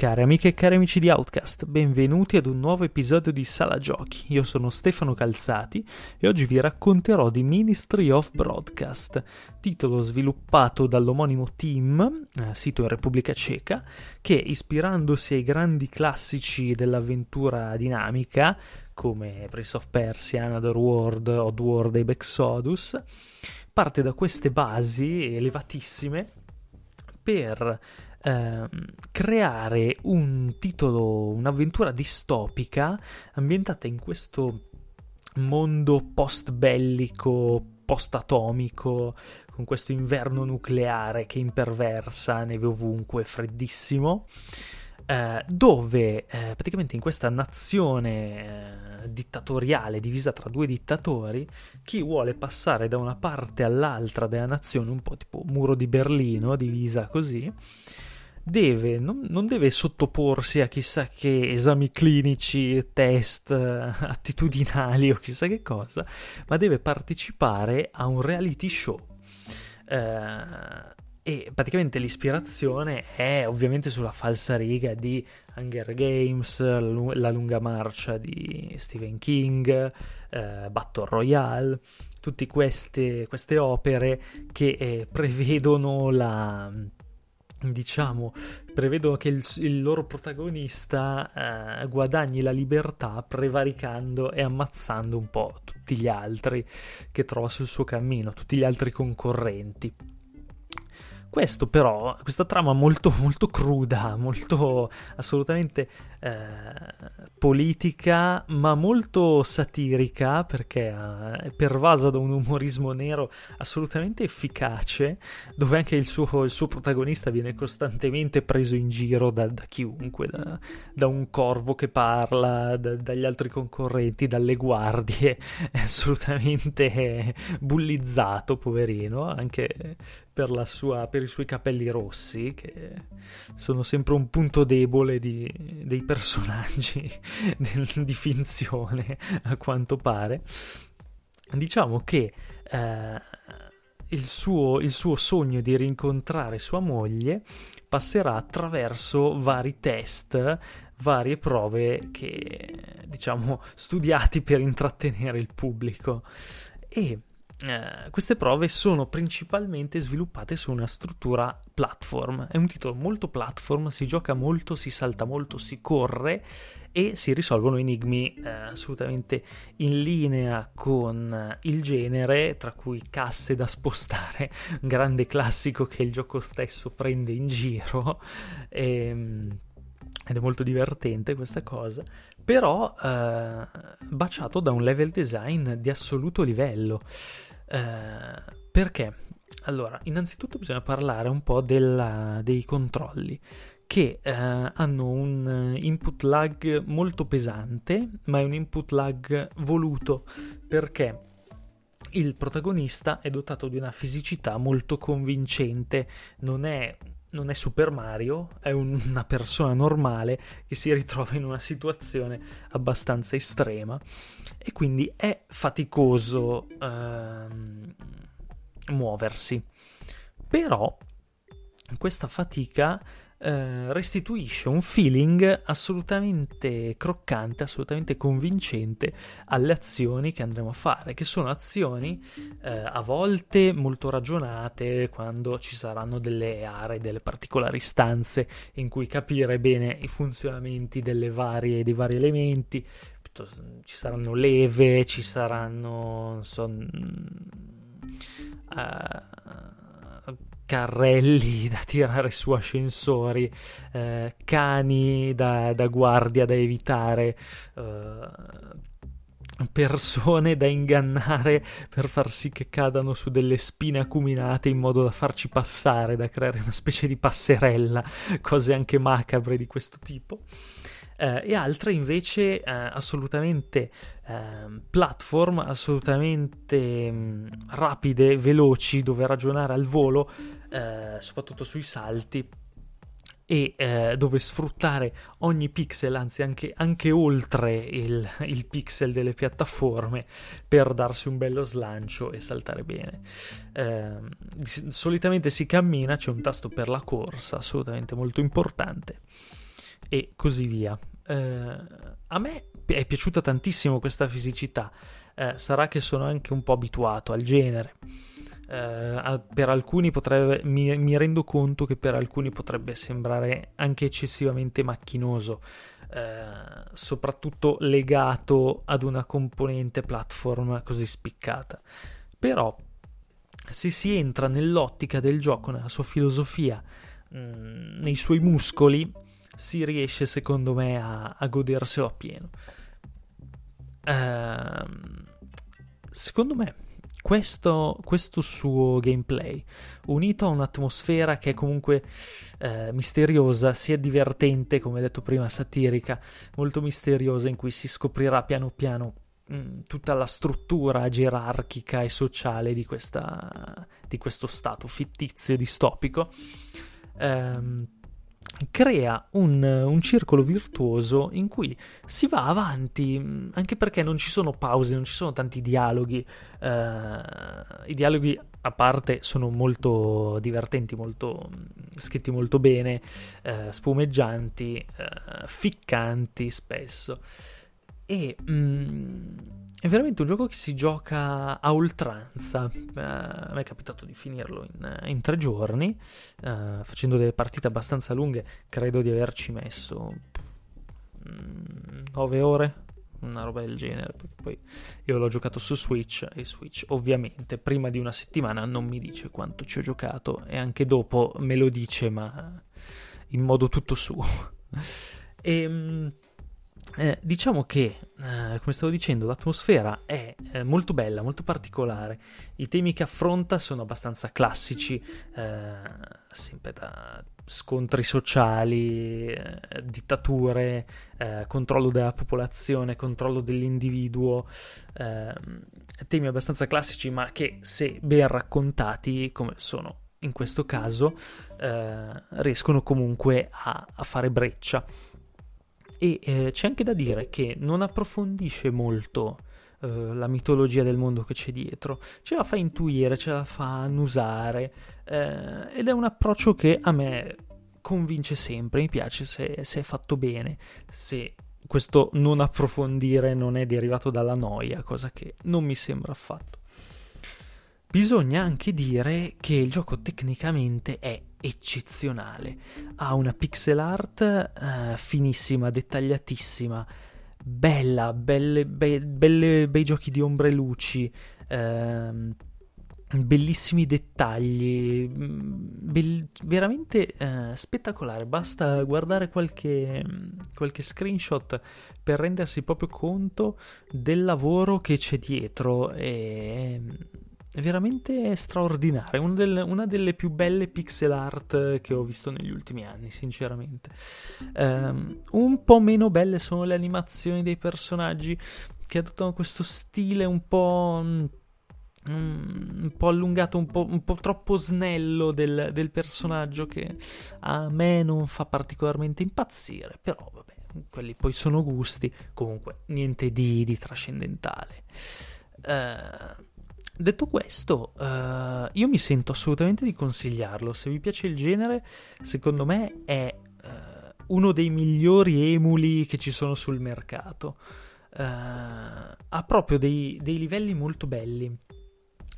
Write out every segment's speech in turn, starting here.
Cari amiche e cari amici di Outcast, benvenuti ad un nuovo episodio di Sala Giochi. Io sono Stefano Calzati e oggi vi racconterò di Ministry of Broadcast, titolo sviluppato dall'omonimo team, eh, sito in Repubblica Ceca, che ispirandosi ai grandi classici dell'avventura dinamica, come Prince of Persia, Another World, Oddworld e Exodus, parte da queste basi elevatissime per Ehm, creare un titolo, un'avventura distopica ambientata in questo mondo post bellico, post atomico, con questo inverno nucleare che imperversa, neve ovunque, freddissimo. Eh, dove eh, praticamente in questa nazione eh, dittatoriale divisa tra due dittatori, chi vuole passare da una parte all'altra della nazione, un po' tipo muro di Berlino, divisa così, deve, non, non, deve sottoporsi a chissà che esami clinici, test attitudinali o chissà che cosa, ma deve partecipare a un reality show. Eh, e praticamente l'ispirazione è ovviamente sulla falsa riga di Hunger Games, La lunga marcia di Stephen King, eh, Battle Royale, tutte queste, queste opere che eh, prevedono la diciamo, prevedono che il, il loro protagonista eh, guadagni la libertà prevaricando e ammazzando un po' tutti gli altri che trova sul suo cammino, tutti gli altri concorrenti. Questo però, questa trama molto, molto cruda, molto assolutamente eh, politica, ma molto satirica, perché eh, è pervasa da un umorismo nero assolutamente efficace, dove anche il suo, il suo protagonista viene costantemente preso in giro da, da chiunque, da, da, un corvo che parla, da, dagli altri concorrenti, dalle guardie, è assolutamente bullizzato, poverino, anche per, sua, per, i suoi capelli rossi, che sono sempre un punto debole di, dei personaggi di finzione, a quanto pare. Diciamo che eh, il, suo, il suo sogno di rincontrare sua moglie passerà attraverso vari test, varie prove che diciamo studiati per intrattenere il pubblico e eh, queste prove sono principalmente sviluppate su una struttura platform. È un titolo molto platform, si gioca molto, si salta molto, si corre e si risolvono enigmi eh, assolutamente in linea con il genere, tra cui casse da spostare, grande classico che il gioco stesso prende in giro. E, ehm, ed è molto divertente questa cosa, però eh, baciato da un level design di assoluto livello. Eh, perché? Allora, innanzitutto bisogna parlare un po' della, dei controlli che eh, hanno un input lag molto pesante, ma è un input lag voluto perché il protagonista è dotato di una fisicità molto convincente, non è, non è Super Mario, è un, una persona normale che si ritrova in una situazione abbastanza estrema e quindi è faticoso ehm, muoversi. Però questa fatica eh, restituisce un feeling assolutamente croccante, assolutamente convincente alle azioni che andremo a fare, che sono azioni eh, a volte molto ragionate quando ci saranno delle aree, delle particolari stanze in cui capire bene i funzionamenti varie, dei vari elementi, ci saranno leve, ci saranno, non so, uh, carrelli da tirare su ascensori, uh, cani da, da, guardia da evitare, uh, persone da ingannare per far sì che cadano su delle spine acuminate in modo da farci passare, da creare una specie di passerella, cose anche macabre di questo tipo eh, e altre invece eh, assolutamente eh, platform, assolutamente mm, rapide, veloci, dove ragionare al volo, eh, soprattutto sui salti e eh, dove sfruttare ogni pixel, anzi anche, anche oltre il, il, pixel delle piattaforme per darsi un bello slancio e saltare bene. Eh, solitamente si cammina, c'è un tasto per la corsa, assolutamente molto importante. e così via. Eh, a me è piaciuta tantissimo questa fisicità, eh, sarà che sono anche un po' abituato al genere. Eh, per alcuni potrebbe, mi, mi, rendo conto che per alcuni potrebbe sembrare anche eccessivamente macchinoso, eh, soprattutto legato ad una componente platform così spiccata. Però se si entra nell'ottica del gioco, nella sua filosofia, mh, mm, nei suoi muscoli, si riesce secondo me a, a goderselo appieno. Uh, secondo me questo, questo, suo gameplay, unito a un'atmosfera che è comunque eh, misteriosa, sia divertente, come detto prima, satirica, molto misteriosa, in cui si scoprirà piano piano mh, mm, tutta la struttura gerarchica e sociale di, questa, di questo stato fittizio distopico. Ehm, crea un, un, circolo virtuoso in cui si va avanti, anche perché non ci sono pause, non ci sono tanti dialoghi. Uh, I dialoghi a parte sono molto divertenti, molto, scritti molto bene, uh, spumeggianti, uh, ficcanti spesso. E mm, è veramente un gioco che si gioca a oltranza. Uh, a me è capitato di finirlo in, in tre giorni, uh, facendo delle partite abbastanza lunghe. Credo di averci messo mm, nove ore, una roba del genere. Perché poi io l'ho giocato su Switch e Switch, ovviamente, prima di una settimana non mi dice quanto ci ho giocato, e anche dopo me lo dice, ma in modo tutto suo. e. Eh, diciamo che, eh, come stavo dicendo, l'atmosfera è eh, molto bella, molto particolare. I temi che affronta sono abbastanza classici, eh, sempre da scontri sociali, eh, dittature, controllo della popolazione, controllo dell'individuo. temi abbastanza classici, ma che se ben raccontati, come sono in questo caso, riescono comunque a, a fare breccia e eh, c'è anche da dire che non approfondisce molto eh, la mitologia del mondo che c'è dietro, ce la fa intuire, ce la fa annusare eh, ed è un approccio che a me convince sempre, mi piace se, se è fatto bene, se questo non approfondire non è derivato dalla noia, cosa che non mi sembra affatto. Bisogna anche dire che il gioco tecnicamente è eccezionale. Ha una pixel art uh, finissima, dettagliatissima, bella, belle, be- belle, bei giochi di ombre e luci. Uh, bellissimi dettagli, mm, be- veramente uh, spettacolare. Basta guardare qualche, qualche screenshot per rendersi proprio conto del lavoro che c'è dietro. E veramente straordinaria, una, del, una, delle più belle pixel art che ho visto negli ultimi anni, sinceramente. Um, un po' meno belle sono le animazioni dei personaggi che adottano questo stile un po'... Mm, un po' allungato, un po', un po troppo snello del, del, personaggio che a me non fa particolarmente impazzire, però vabbè, quelli poi sono gusti, comunque niente di, di trascendentale. Uh, Detto questo, uh, io mi sento assolutamente di consigliarlo. Se vi piace il genere, secondo me è uh, uno dei migliori emuli che ci sono sul mercato. Uh, ha proprio dei, dei, livelli molto belli.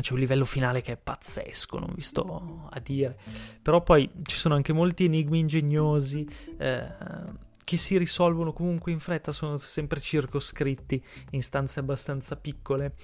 C'è un livello finale che è pazzesco, non vi sto a dire. Però poi ci sono anche molti enigmi ingegnosi che si risolvono comunque in fretta, sono sempre circoscritti in stanze abbastanza piccole.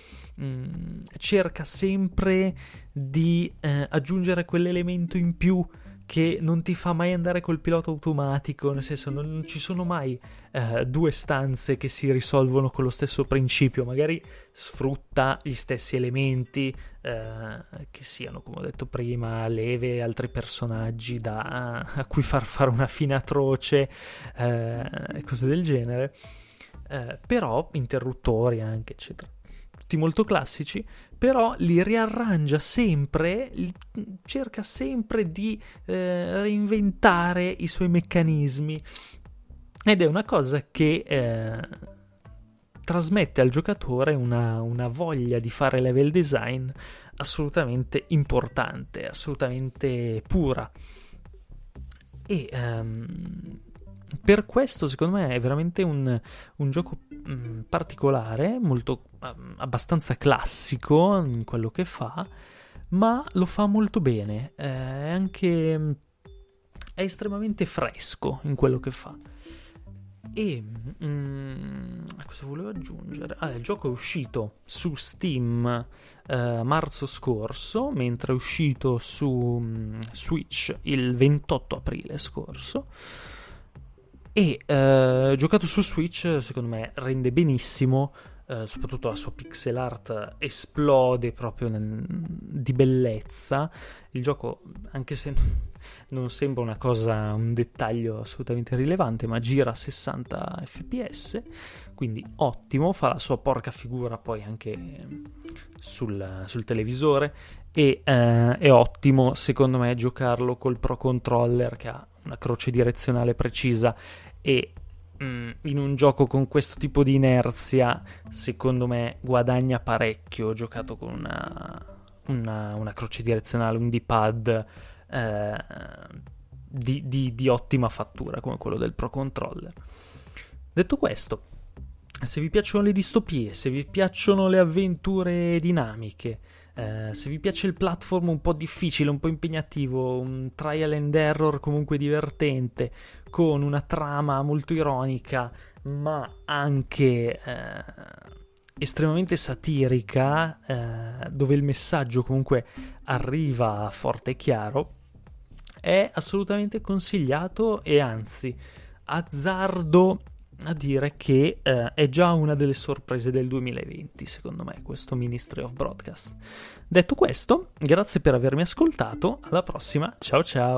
Mm, cerca sempre di eh, aggiungere quell'elemento in più che non ti fa mai andare col pilota automatico, nel senso non, non ci sono mai eh, due stanze che si risolvono con lo stesso principio, magari sfrutta gli stessi elementi eh, che siano, come ho detto prima, leve altri personaggi da, a cui far fare una fine atroce eh, cose del genere, eh, però interruttori anche, eccetera tutti molto classici, però li riarrangia sempre, cerca sempre di eh, reinventare i suoi meccanismi ed è una cosa che eh, trasmette al giocatore una, una, voglia di fare level design assolutamente importante, assolutamente pura. E um, per questo, secondo me, è veramente un, un gioco mh, mm, particolare, molto um, abbastanza classico in quello che fa, ma lo fa molto bene. È anche mm, è estremamente fresco in quello che fa. E mm, cosa volevo aggiungere? Ah, il gioco è uscito su Steam eh, marzo scorso, mentre è uscito su mm, Switch il 28 aprile scorso. E eh, giocato su Switch, secondo me, rende benissimo. Eh, soprattutto la sua pixel art esplode proprio nel, di bellezza. Il gioco, anche se non sembra una cosa, un dettaglio assolutamente rilevante, ma gira a 60 fps, quindi ottimo, fa la sua porca figura poi anche sul, sul televisore e eh, è ottimo secondo me giocarlo col Pro Controller che ha una croce direzionale precisa e mm, in un gioco con questo tipo di inerzia secondo me guadagna parecchio giocato con una, una, una croce direzionale, un D-pad eh, di, di, di ottima fattura come quello del Pro Controller. Detto questo, se vi piacciono le distopie, se vi piacciono le avventure dinamiche, eh, se vi piace il platform un po' difficile, un po' impegnativo, un trial and error comunque divertente, con una trama molto ironica, ma anche eh, estremamente satirica, eh, dove il messaggio comunque arriva forte e chiaro, è assolutamente consigliato e anzi azzardo a dire che eh, è già una delle sorprese del 2020, secondo me, questo Ministry of Broadcast. Detto questo, grazie per avermi ascoltato, alla prossima, ciao ciao!